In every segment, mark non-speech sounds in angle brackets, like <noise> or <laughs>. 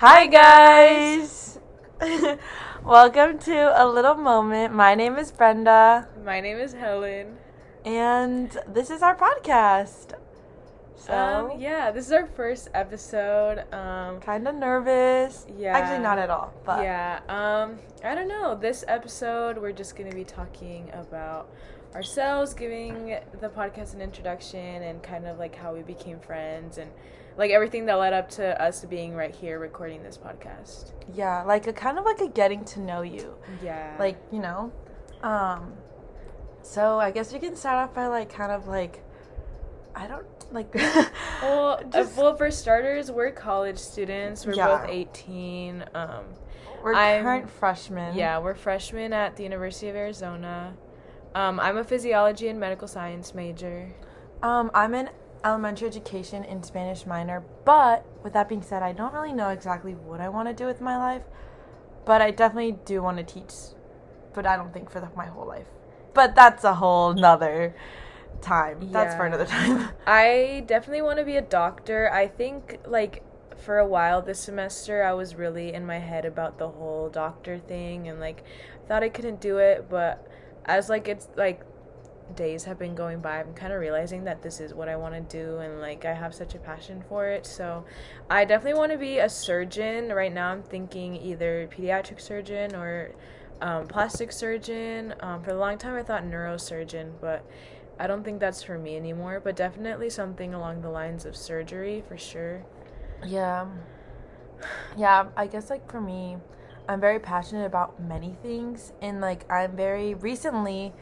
Hi, guys. <laughs> Welcome to a little moment. My name is Brenda, My name is Helen. and this is our podcast. So, Um, yeah, this is our first episode. Um, kind of nervous. Yeah. Actually, not at all. But yeah, um, I don't know. This episode, we're just gonna be talking about ourselves, giving the podcast an introduction, and kind of like how we became friends, and like everything that led up to us being right here recording this podcast. yeah, like a kind of like a getting to know you. Yeah, Like, you know. Um so I guess we can start off by like kind of like I don't like <laughs> Well, uh, just- well, for starters, we're college students. We're Yeah. both 18. Um, we're I'm- current freshmen. yeah, we're freshmen at the University of Arizona. Um, I'm a physiology and medical science major. Um, I'm in elementary education in Spanish minor, but with that being said, I don't really know exactly what I want to do with my life. But I definitely do want to teach, but I don't think for the, my whole life. But that's a whole nother time. That's for another time. <laughs> I definitely want to be a doctor. I think like for a while this semester I was really in my head about the whole doctor thing and like thought I couldn't do it, but as like it's like days have been going by, I'm kind of realizing that this is what I want to do and like I have such a passion for it. So I definitely want to be a surgeon. Right now I'm thinking either pediatric surgeon or um, plastic surgeon. Um, for a long time I thought neurosurgeon, but I don't think that's for me anymore, but definitely something along the lines of surgery for sure. yeah. Yeah, I guess like for me, I'm very passionate about many things and like I'm very recently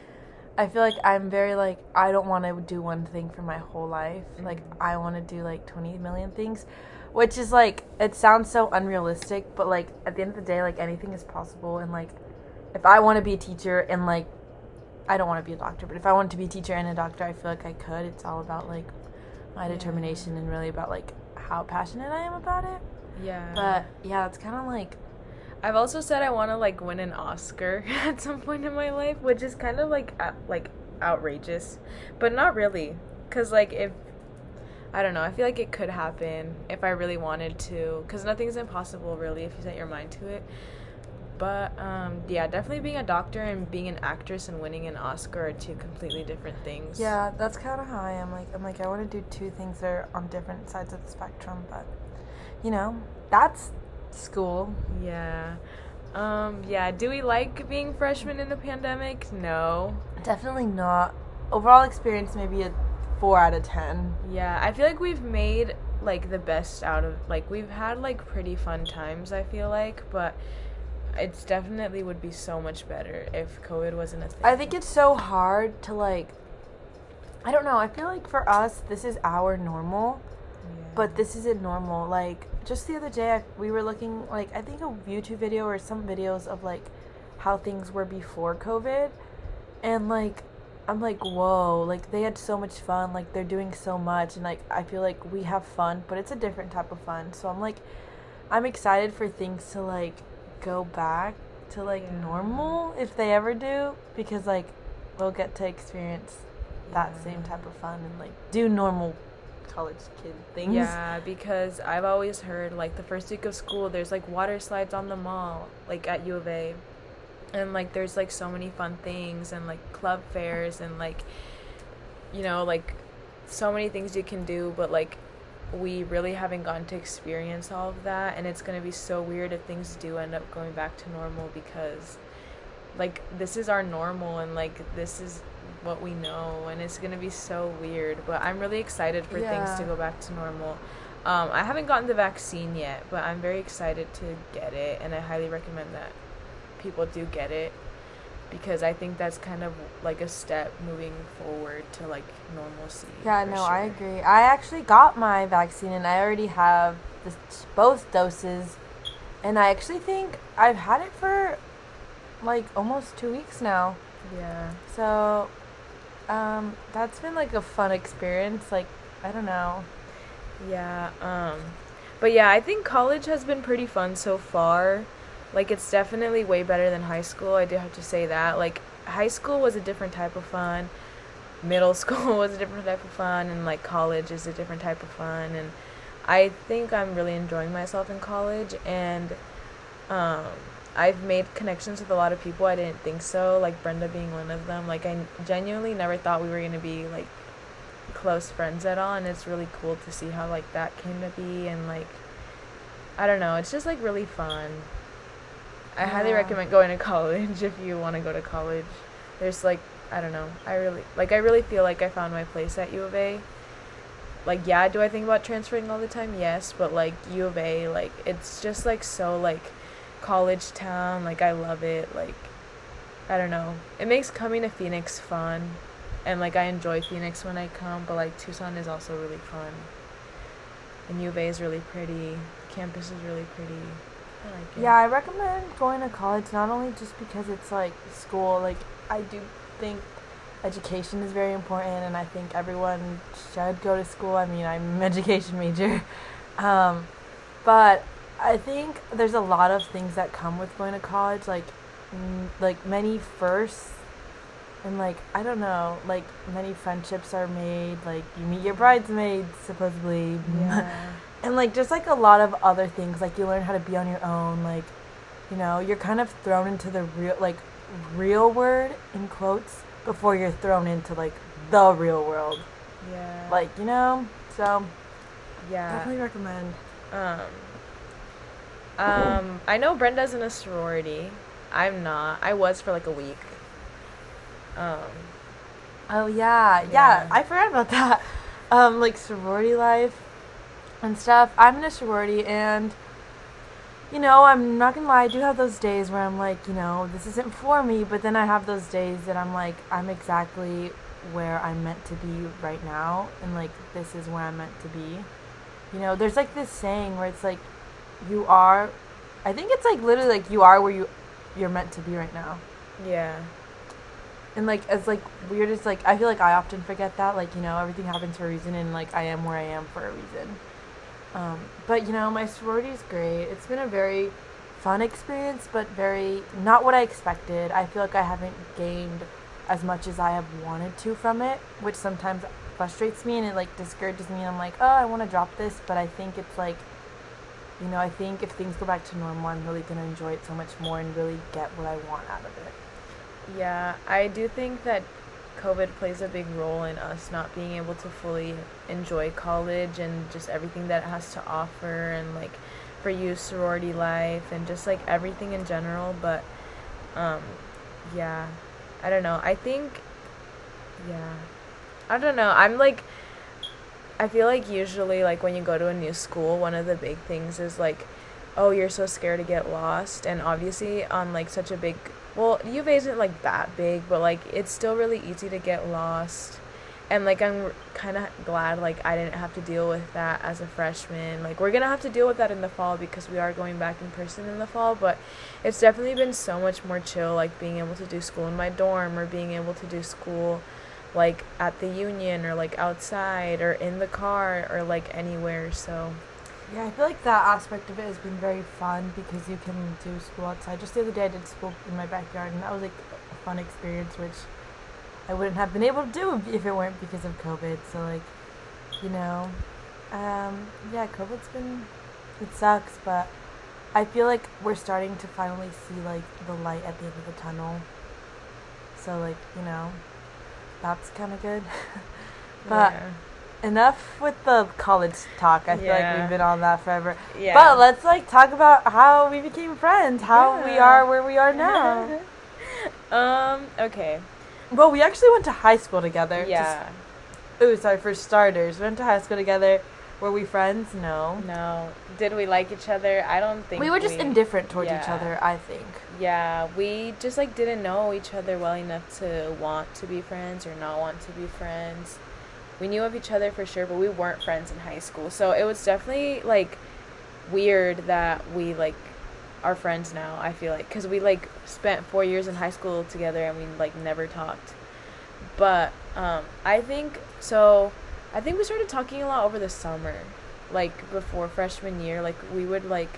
I feel like I'm very like I don't want to do one thing for my whole life. Mm-hmm. Like I want to do like 20 million things, which is like it sounds so unrealistic, but like at the end of the day like anything is possible and like if I want to be a teacher and like I don't want to be a doctor, but if I want to be a teacher and a doctor, I feel like I could. It's all about like my determination and really about like how passionate I am about it. Yeah. But yeah, it's kind of like I've also said I want to like win an Oscar <laughs> at some point in my life, which is kind of like out- like outrageous, but not really, cuz like if I don't know, I feel like it could happen if I really wanted to, cuz nothing's impossible really if you set your mind to it. But um yeah, definitely being a doctor and being an actress and winning an Oscar are two completely different things. Yeah, that's kind of how I am. Like, I'm like, I want to do two things that are on different sides of the spectrum, but you know, that's school. Yeah. Um, yeah. Do we like being freshmen in the pandemic? No. Definitely not. Overall experience, maybe a four out of ten. Yeah. I feel like we've made like the best out of like we've had like pretty fun times, I feel like, but it's definitely would be so much better if COVID wasn't a thing. I think it's so hard to like. I don't know. I feel like for us, this is our normal, Yeah. but this isn't normal. Like just the other day, I, we were looking like I think a YouTube video or some videos of like how things were before COVID, and like I'm like whoa, like they had so much fun. Like they're doing so much, and like I feel like we have fun, but it's a different type of fun. So I'm like, I'm excited for things to like go back to like Yeah. normal if they ever do, because like we'll get to experience that Yeah. same type of fun and like do normal college kid things. Yeah, because I've always heard like the first week of school, there's like water slides on the mall, like at U of A, and like there's like so many fun things and like club fairs and like, you know, like so many things you can do, but like we really haven't gotten to experience all of that, and it's gonna be so weird if things do end up going back to normal because, like, this is our normal and like this is what we know and it's gonna be so weird but i'm really excited for things to go back to normal um, i haven't gotten the vaccine yet but i'm very excited to get it and i highly recommend that people do get it because i think that's kind of like a step moving forward to like normalcy Yeah, no, I agree. I actually got my vaccine and I already have the, both doses. And I actually think I've had it for like almost two weeks now. yeah So um, that's been like a fun experience. Like, I don't know. Yeah, um but yeah, I think college has been pretty fun so far. Like it's definitely way better than high school. I do have to say that. Like high school was a different type of fun. Middle <laughs> school was a different type of fun and like college is a different type of fun and I think I'm really enjoying myself in college, and um, I've made connections with a lot of people I didn't think so, like Brenda being one of them. Like I genuinely never thought we were gonna be like close friends at all, and it's really cool to see how like that came to be, and like I don't know, it's just like really fun. I highly recommend going to college <laughs> if you want to go to college. There's like I don't know, I really like I really feel like I found my place at U of A. Like yeah, do I think about transferring all the time? Yes, but like U of A, like it's just like so like college town. Like I love it. Like I don't know. It makes coming to Phoenix fun. And like I enjoy Phoenix when I come, but like Tucson is also really fun. And U of A is really pretty. Campus is really pretty. I like it. Yeah, I recommend going to college not only just because it's like school, like I do think education is very important and I think everyone should go to school. I mean, I'm an <laughs> education major. Um, but I think there's a lot of things that come with going to college, like m- like many firsts and like I don't know, like many friendships are made, like you meet your bridesmaids supposedly. Yeah. <laughs> and like just like a lot of other things like you learn how to be on your own like you know you're kind of thrown into the real like real word in quotes before you're thrown into like the real world yeah. like you know so yeah. definitely recommend Um, um, I know Brenda's in a sorority. I'm not. I was for like a week. Um, oh yeah, yeah Yeah. i forgot about that um like sorority life and stuff i'm in a sorority and you know, I'm not gonna lie, I do have those days where I'm like, you know, this isn't for me, but then I have those days that I'm like, I'm exactly where I'm meant to be right now, and like, this is where I'm meant to be. You know, there's like this saying where it's like, you are, I think it's like literally like, you are where you, you're meant to be right now. yeah. And like, as like weird as like, I feel like I often forget that, like, you know, everything happens for a reason, and like, I am where I am for a reason. Um, but you know, my sorority is great. It's been a very fun experience, but very not what I expected. I feel like I haven't gained as much as I have wanted to from it, which sometimes frustrates me and it like discourages me. I'm like, oh, I want to drop this, but I think it's like, you know, I think if things go back to normal, I'm really gonna enjoy it so much more and really get what I want out of it. Yeah, I do think that COVID plays a big role in us not being able to fully enjoy college and just everything that it has to offer and like for you sorority life and just like everything in general, but um yeah. I don't know. I think yeah. I don't know. I'm like I feel like usually like when you go to a new school, one of the big things is like oh, you're so scared to get lost and obviously on like such a big well, U of A isn't like that big, but like it's still really easy to get lost. And like I'm kind of glad like I didn't have to deal with that as a freshman. Like we're going to have to deal with that in the fall because we are going back in person in the fall, but it's definitely been so much more chill like being able to do school in my dorm or being able to do school like at the union or like outside or in the car or like anywhere. So, Yeah, I feel like that aspect of it has been very fun because you can do school outside. Just the other day, I did school in my backyard, and that was like a fun experience, which I wouldn't have been able to do if it weren't because of COVID. So like, you know, um, yeah, COVID's been it sucks, but I feel like we're starting to finally see like the light at the end of the tunnel. So like, you know, that's kind of good. <laughs> but yeah. enough with the college talk. I feel like we've been on that forever. Yeah. But let's like talk about how we became friends, how we are where we are now. <laughs> um, okay. well, we actually went to high school together. Yeah. Just, ooh, sorry for starters. We went to high school together. Were we friends? No. No. Did we like each other? I don't think We were just indifferent towards each other, I think. Yeah, we just like didn't know each other well enough to want to be friends or not want to be friends. We knew of each other for sure, but we weren't friends in high school. So it was definitely like weird that we like are friends now. I feel like cuz we like spent 4 years in high school together and we like never talked. But um I think so I think we started talking a lot over the summer. Like before freshman year, like we would like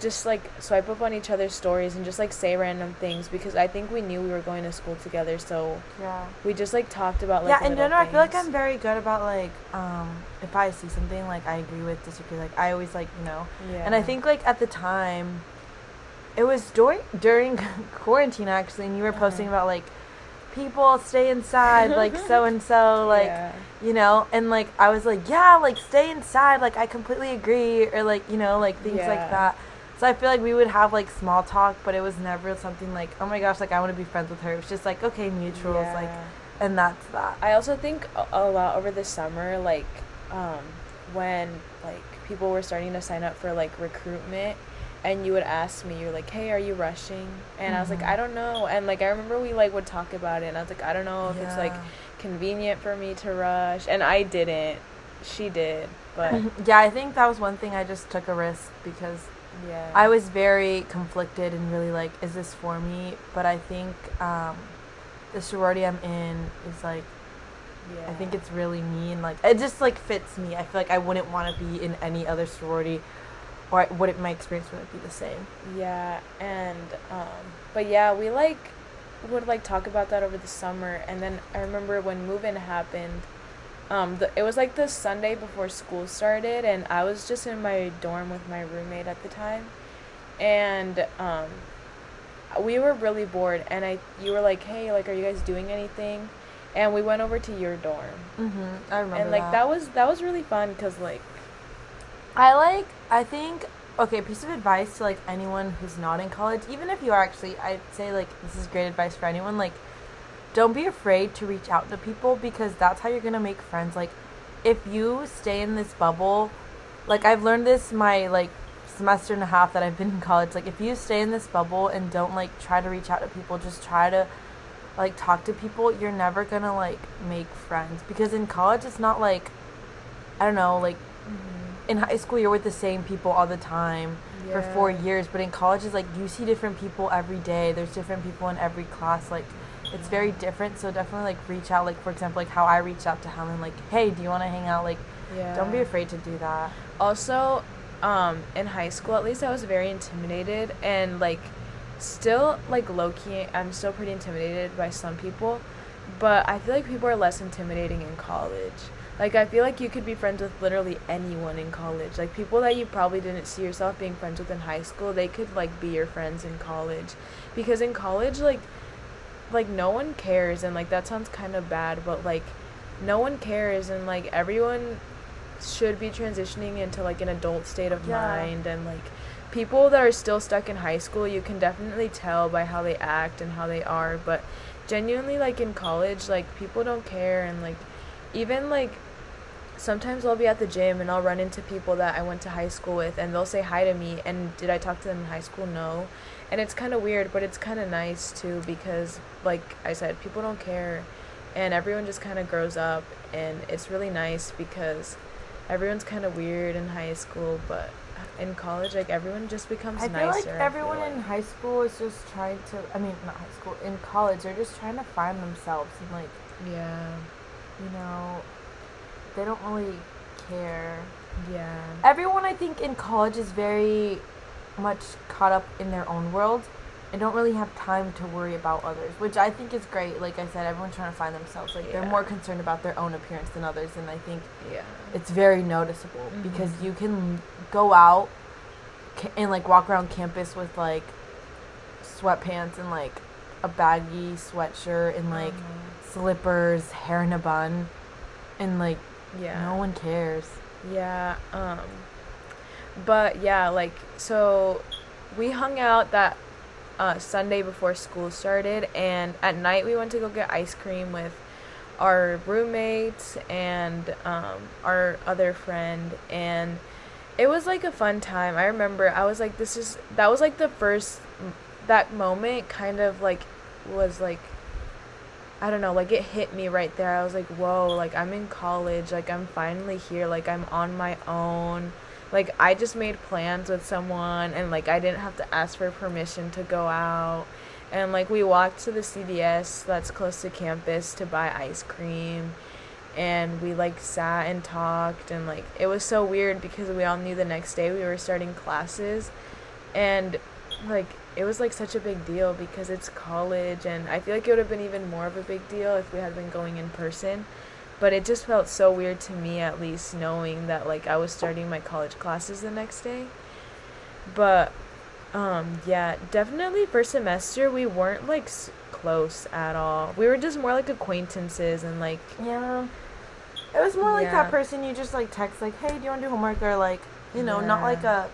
just like swipe up on each other's stories and just like say random things because I think we knew we were going to school together, so Yeah. we just like talked about like yeah, in general, I feel like. I'm very good about like um if I see something like I agree with, disagree, like I always like you know, yeah. and I think like at the time, it was during <laughs> during quarantine actually, and you were posting Uh-huh. about like people stay inside, like so and so, <laughs> like Yeah. you know, and like I was like yeah, like stay inside, like I completely agree, or like you know, like things Yeah. like that. So I feel like we would have like small talk, but it was never something like oh my gosh, like I want to be friends with her. It was just like okay, mutuals, like, and that's that. I also think a, a lot over the summer, like um, when like people were starting to sign up for like recruitment, and you would ask me, you're like, "Hey, are you rushing?" And I was like, Mhm. "I don't know." And like I remember we like would talk about it, and I was like, "I don't know if it's like convenient for me to rush," and I didn't. She did, but <laughs> yeah, I think that was one thing I just took a risk because yeah, I was very conflicted and really like, is this for me? But I think um, the sorority I'm in is like, yeah. I think it's really me and like, it just like fits me. I feel like I wouldn't want to be in any other sorority or would it, my experience wouldn't be the same. Yeah, and um, but yeah, we like would like talk about that over the summer, and then I remember when move-in happened. Um, the, it was like the Sunday before school started, and I was just in my dorm with my roommate at the time, and um, we were really bored. And I, you were like, "Hey, like, are you guys doing anything?" And we went over to your dorm, Mm-hmm. I remember and like that was that was really fun because like I like I think okay, piece of advice to like anyone who's not in college, even if you are actually I'd say like this is great advice for anyone, like don't be afraid to reach out to people because that's how you're gonna make friends. Like if you stay in this bubble, like I've learned this my like semester and a half that I've been in college, like if you stay in this bubble and don't like try to reach out to people, just try to like talk to people, you're never gonna like make friends. Because in college it's not like I don't know, like in high school you're with the same people all the time for four years but in college is like you see different people every day. There's different people in every class. Like it's very different. So definitely like reach out. Like for example like how i reached out to helen like hey do you want to hang out? Like yeah. don't be afraid to do that. Also um in high school at least i was very intimidated and like still like low-key i'm still pretty intimidated by some people but i feel like people are less intimidating in college like i feel like you could be friends with literally anyone in college like people that you probably didn't see yourself being friends with in high school they could like be your friends in college because in college like like no one cares and like that sounds kind of bad but like no one cares and like everyone should be transitioning into like an adult state of Yeah. mind and like people that are still stuck in high school you can definitely tell by how they act and how they are but genuinely like in college like people don't care and like even like sometimes I'll be at the gym and I'll run into people that I went to high school with and they'll say hi to me and did I talk to them in high school? No. And it's kind of weird but it's kind of nice too because like I said people don't care and everyone just kind of grows up and it's really nice because everyone's kind of weird in high school but in college like everyone just becomes i feel nicer like I feel everyone like. in high school is just trying to i mean not high school in college they're just trying to find themselves and like yeah. you know they don't really care yeah everyone I think in college is very much caught up in their own world and don't really have time to worry about others, which I think is great. Like I said, everyone's trying to find themselves. Like they're more concerned about their own appearance than others, and I think yeah it's very noticeable Mhm. because you can go out and like walk around campus with like sweatpants and like a baggy sweatshirt and like Mhm. slippers, hair in a bun, and like yeah no one cares. Yeah, um but yeah, like so we hung out that uh Sunday before school started and at night we went to go get ice cream with our roommates and um our other friend and it was like a fun time. I remember I was like this is that was like the first that moment kind of like was like I don't know, like it hit me right there. I was like, whoa, like I'm in college, like I'm finally here, like I'm on my own. Like I just made plans with someone and like I didn't have to ask for permission to go out. And like we walked to the CVS that's close to campus to buy ice cream. And we like sat and talked and like it was so weird because we all knew the next day we were starting classes. and like it was like such a big deal because it's college and I feel like it would have been even more of a big deal if we had been going in person. But it just felt so weird to me at least knowing that like I was starting my college classes the next day. But um yeah, definitely first semester we weren't like s- close at all. We were just more like acquaintances and like Yeah. It was more like Yeah. that person you just like text like, "Hey, do you want to do homework?" or like, you know, not like a,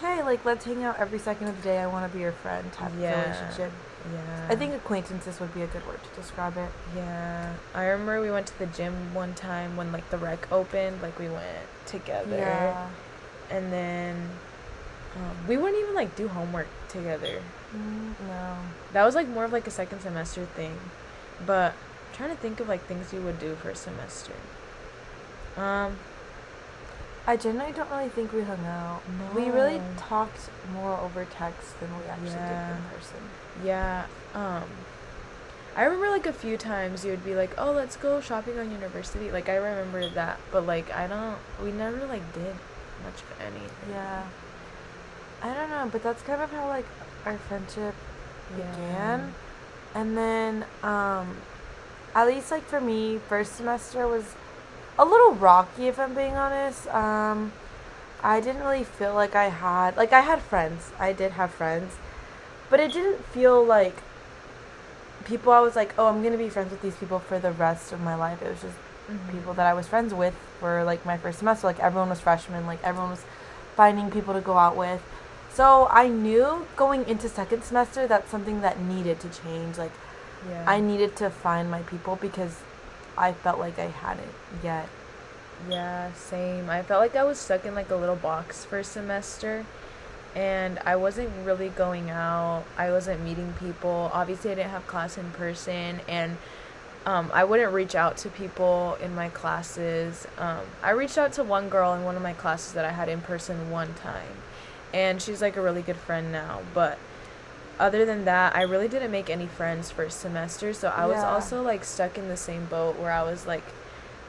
"Hey, like let's hang out every second of the day. I want to be your friend" type Yeah. relationship. yeah. I think acquaintances would be a good word to describe it. Yeah, I remember we went to the gym one time when like the rec opened. Like we went together, Yeah. and then um, we wouldn't even like do homework together. Mm, no. That was like more of like a second semester thing, but I'm trying to think of like things we would do for a semester. Um, I genuinely don't really think we hung out. We really talked more over text than we actually Yeah. did in person. yeah. Um, I remember like a few times you would be like, "Oh, let's go shopping on university." Like I remember that, but like I don't. We never like did much of anything. Yeah. I don't know, but that's kind of how like our friendship began. And then um at least like for me, first semester was a little rocky if I'm being honest. Um I didn't really feel like I had like I had friends. I did have friends. But it didn't feel like people I was like, "Oh, I'm going to be friends with these people for the rest of my life." It was just Mhm. people that I was friends with for like my first semester. Like everyone was freshmen, like everyone was finding people to go out with. So I knew going into second semester that's something that needed to change. Like Yeah. I needed to find my people because I felt like I hadn't yet. Yeah, same. I felt like I was stuck in like a little box for a semester and I wasn't really going out. I wasn't meeting people. Obviously, I didn't have class in person and um, I wouldn't reach out to people in my classes. Um, I reached out to one girl in one of my classes that I had in person one time, and she's like a really good friend now. But other than that, I really didn't make any friends first semester. So I was also like stuck in the same boat where I was like,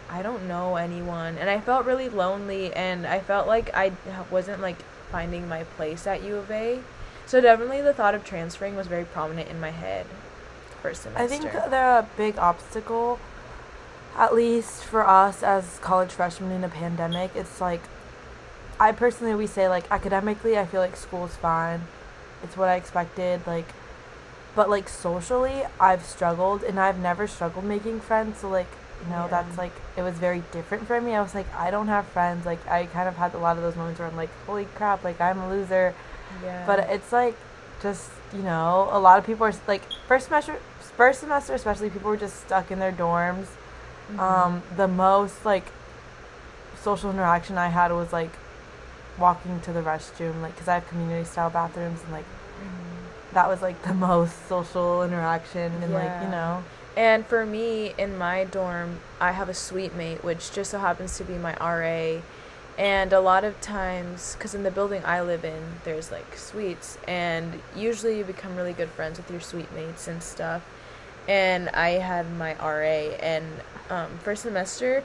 I don't know anyone, and I felt really lonely, and I felt like I wasn't like finding my place at U of A. So definitely, the thought of transferring was very prominent in my head first semester. I think they're a big obstacle, at least for us as college freshmen in a pandemic. It's like, I personally, we say like academically, I feel like school's fine. It's what I expected. Like, but like socially, I've struggled, and I've never struggled making friends. So like, you know, Yeah. that's like it was very different for me. I was like, I don't have friends. Like, I kind of had a lot of those moments where I'm like, holy crap, like I'm a loser. yeah. But it's like just you know a lot of people are like first semester first semester especially people were just stuck in their dorms. Mhm. Um, the most like social interaction I had was like walking to the restroom like because I have community style bathrooms and like Mhm. that was like the <laughs> most social interaction and like you know And for me, in my dorm, I have a suite mate, which just so happens to be my RA. And a lot of times, because in the building I live in, there's like suites, and usually you become really good friends with your suite mates and stuff. And I had my RA, and um, first semester,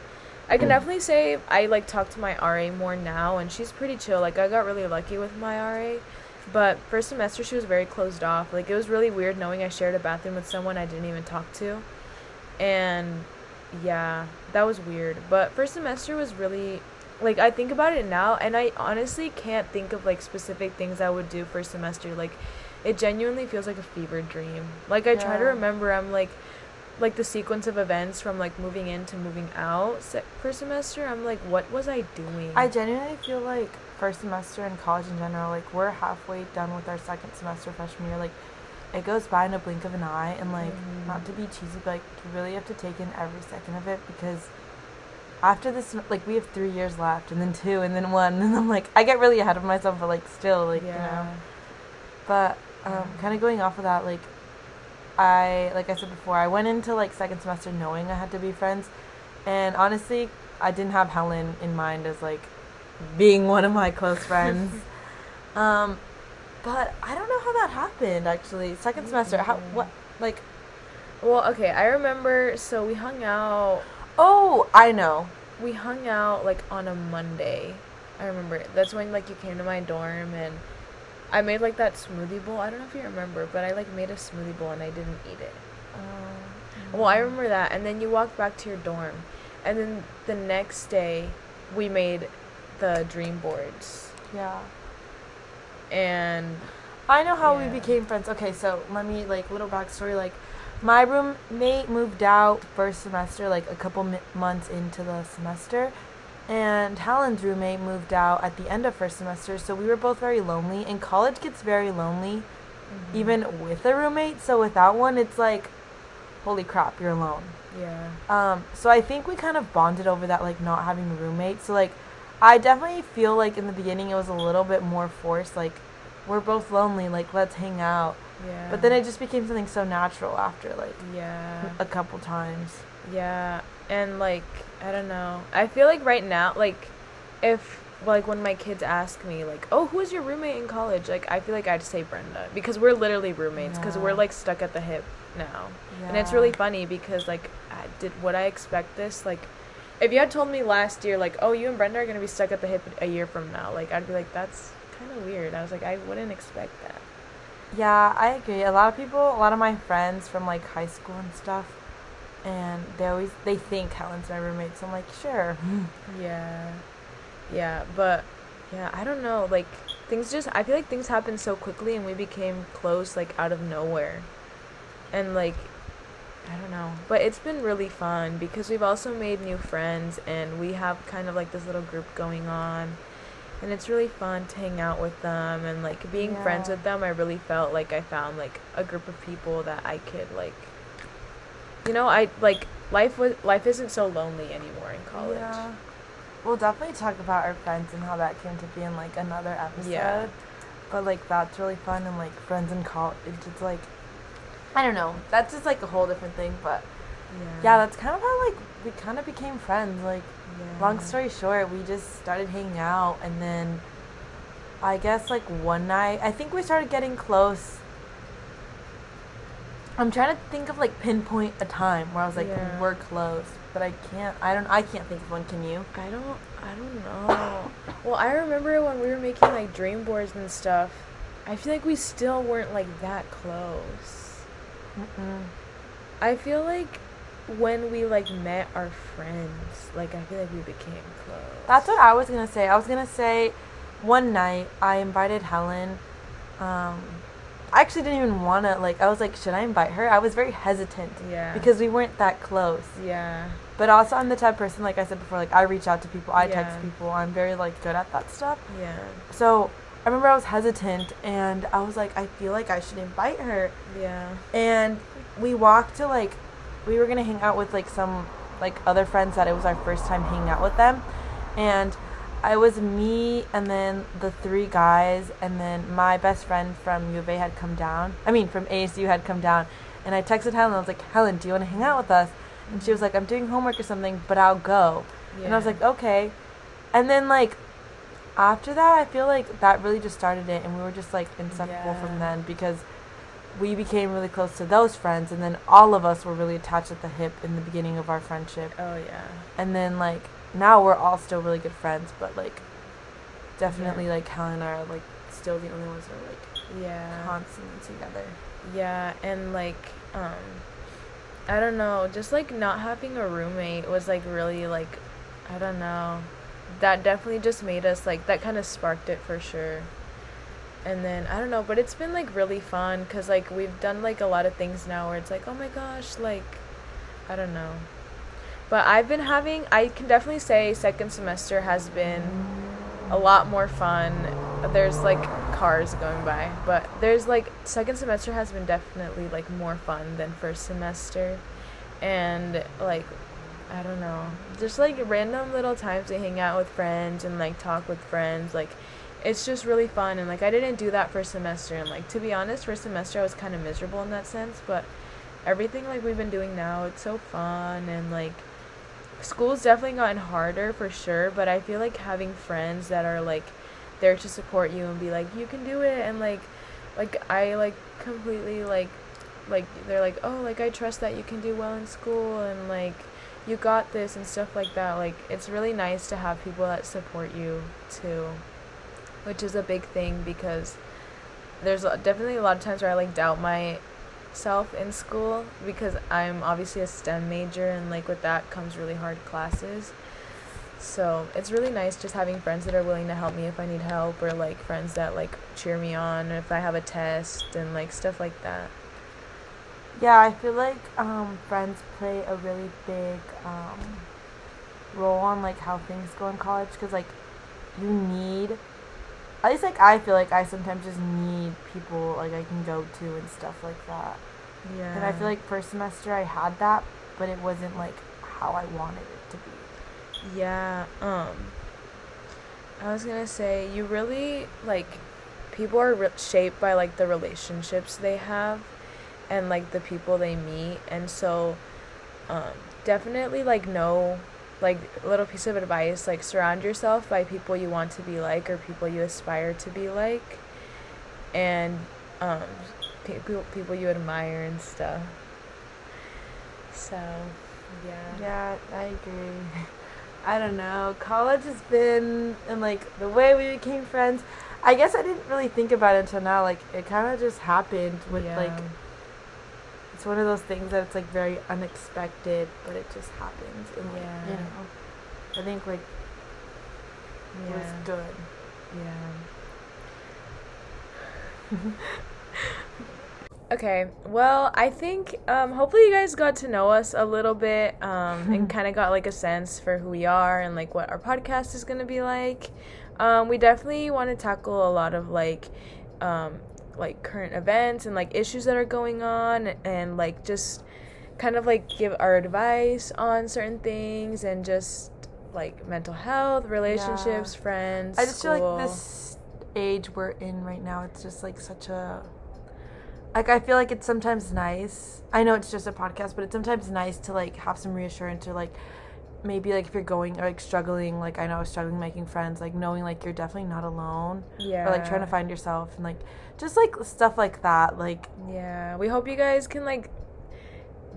I can definitely say I like talk to my RA more now, and she's pretty chill. Like I got really lucky with my RA, but first semester she was very closed off. Like it was really weird knowing I shared a bathroom with someone I didn't even talk to, and yeah, that was weird. But first semester was really like I think about it now, and I honestly can't think of like specific things I would do first semester. Like it genuinely feels like a fever dream. Like I try to remember, I'm like like the sequence of events from like moving in to moving out se- per semester i'm like what was i doing I genuinely feel like first semester in college in general like we're halfway done with our second semester freshman year like it goes by in a blink of an eye and like Mhm. not to be cheesy but like you really have to take in every second of it because after this like we have three years left and then two and then one <laughs> and i'm like i get really ahead of myself but like still like you know but um, Yeah. kind of going off of that like i like i said before i went into like second semester knowing i had to be friends. And honestly i didn't have helen in mind as like being one of my close <laughs> friends. Um but i don't know how that happened actually. Second semester how what like well okay i remember so we hung out oh i know. We hung out like on a monday. I remember that's when like you came to my dorm and I made like that smoothie bowl. I don't know if you remember, but I like made a smoothie bowl and I didn't eat it. Um, Well, I remember that. And then you walked back to your dorm. And then the next day, we made the dream boards. Yeah. And I know how Yeah. we became friends. Okay, so let me like little backstory. Like, my roommate moved out first semester, like a couple mi- months into the semester, and Helen's roommate moved out at the end of first semester. So we were both very lonely. And college gets very lonely, Mm-hmm. even with a roommate. So without one, it's like, holy crap, you're alone. yeah. Um, so I think we kind of bonded over that, like not having a roommate. So like, I definitely feel like in the beginning it was a little bit more forced. Like, we're both lonely. Like, let's hang out. Yeah. But then it just became something so natural after like Yeah. a couple times. Yeah, and like I don't know. I feel like right now, like if like when my kids ask me like, "Oh, who is your roommate in college?" Like I feel like I'd say Brenda because we're literally roommates because we're like stuck at the hip now, and it's really funny because like I did would I expect this like. If you had told me last year, like, oh, you and Brenda are gonna be stuck at the hip a year from now, like, I'd be like, that's kind of weird. I was like, I wouldn't expect that. Yeah, I agree. A lot of people, a lot of my friends from like high school and stuff, and they always they think Helen's my roommate. So I'm like, sure. <gasps> Yeah. Yeah, but yeah, I don't know. Like things just I feel like things happened so quickly and we became close like out of nowhere. And like I don't know. But it's been really fun because we've also made new friends and we have kind of like this little group going on. And it's really fun to hang out with them and like being friends with them. I really felt like I found like a group of people that I could like you know, I like life was life isn't so lonely anymore in college. Yeah. We'll definitely talk about our friends and how that came to be in like another episode. Yeah. But like that's really fun and like friends in college. It's like I don't know. That's just like a whole different thing. But yeah, yeah that's kind of how like we kind of became friends. Like long story short, we just started hanging out and then I guess like one night I think we started getting close. I'm trying to think of like pinpoint a time where I was like Yeah. we're close, but I can't. I don't. I can't think of one. Can you? I don't I don't know. Well, I remember when we were making like dream boards and stuff. I feel like we still weren't like that close. Mm-mm. I feel like when we like met our friends, like I feel like we became close. That's what I was gonna say. I was gonna say, one night I invited Helen. Um, I actually didn't even wanna like. I was like, should I invite her? I was very hesitant yeah. because we weren't that close. yeah. But also, I'm the type of person, like I said before, like I reach out to people, I text people. I'm very like good at that stuff. Yeah. So I remember I was hesitant, and I was like, I feel like I should invite her. Yeah. And we walked to like, we were gonna hang out with like some like other friends that it was our first time hanging out with them, and I was me and then the three guys, and then my best friend from U of A had come down. I mean, from ASU had come down, and I texted Helen. I was like, Helen, do you want to hang out with us? And she was like, I'm doing homework or something, but I'll go. And I was like, okay. And then like after that, I feel like that really just started it, and we were just like inseparable from then because we became really close to those friends, and then all of us were really attached at the hip in the beginning of our friendship, Oh yeah. and then like now we're all still really good friends, but like definitely like Helen and I are like still the only ones that are like Yeah. constantly together. Yeah, and like um I don't know, just like not having a roommate was like really like I don't know. That definitely just made us like that kind of sparked it for sure. And then I don't know, but it's been like really fun cuz like we've done like a lot of things now where it's like, "Oh my gosh, like I don't know." But I've been having I can definitely say second semester has been a lot more fun. There's like cars going by, but there's like second semester has been definitely like more fun than first semester. And like I don't know, just like random little times to hang out with friends and like talk with friends, like it's just really fun and like I didn't do that first semester and like to be honest, first semester I was kind of miserable in that sense, but everything like we've been doing now, it's so fun and like school's definitely gotten harder for sure, but I feel like having friends that are like there to support you and be like you can do it and like like I like completely like like they're like oh like I trust that you can do well in school and like you got this and stuff like that like it's really nice to have people that support you too which is a big thing because there's definitely a lot of times where I like doubt myself in school because I'm obviously a STEM major and like with that comes really hard classes. So it's really nice just having friends that are willing to help me if I need help or like friends that like cheer me on if I have a test and like stuff like that. Yeah, I feel like um, friends play a really big um, role on like how things go in college because like you need at least like I feel like I sometimes just need people like I can go to and stuff like that. Yeah. And I feel like first semester I had that, but it wasn't like how I wanted it to be. Yeah, um I was going to say you really like people are re- shaped by like the relationships they have and like the people they meet and so um definitely like know like little piece of advice like surround yourself by people you want to be like or people you aspire to be like and um people people you admire and stuff so yeah Yeah, I agree. <laughs> I don't know. College has been and like the way we became friends. I guess I didn't really think about it until now. Like it kind of just happened with Yeah. like it's one of those things that it's like very unexpected, but it just happens. And like, you Yeah. know, I think like yeah. it was good. Yeah. <laughs> okay, well, I think um, hopefully you guys got to know us a little bit um, and <laughs> kind of got like a sense for who we are and like what our podcast is going to be like. Um, we definitely want to tackle a lot of like um, like current events and like issues that are going on and like just kind of like give our advice on certain things and just like mental health, relationships, friends. I just feel like this age we're in right now, it's just like such a like I feel like it's sometimes nice. I know it's just a podcast, but it's sometimes nice to like have some reassurance or like maybe like if you're going or like struggling, like I know I was struggling making friends, like knowing like you're definitely not alone. yeah. Or like trying to find yourself and like just like stuff like that. Like Yeah, we hope you guys can like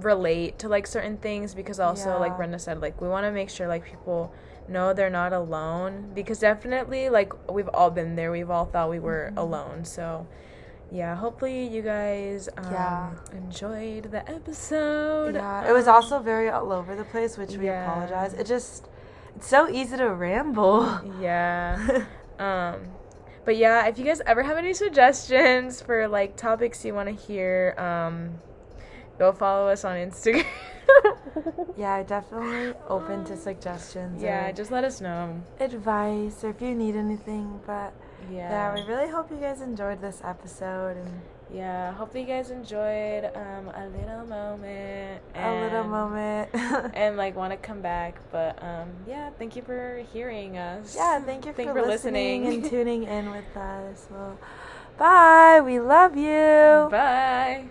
relate to like certain things because also like Brenda said like we want to make sure like people know they're not alone because definitely like we've all been there. We've all thought we were Mhm. alone. So yeah, hopefully you guys um, Yeah. enjoyed the episode. yeah, it was Um, also very all over the place, which we yeah. apologize. It just it's so easy to ramble. Yeah. <laughs> um but yeah, if you guys ever have any suggestions for like topics you want to hear, um go follow us on Instagram. <laughs> Yeah, definitely open to suggestions. yeah, just let us know. advice or if you need anything. But yeah. Yeah. we really hope you guys enjoyed this episode and Yeah, hope you guys enjoyed um a little moment a little moment. <laughs> and like want to come back, but um yeah, thank you for hearing us. yeah, thank you Thank for, for listening, listening. and <laughs> tuning in with us. Well, bye. We love you. Bye.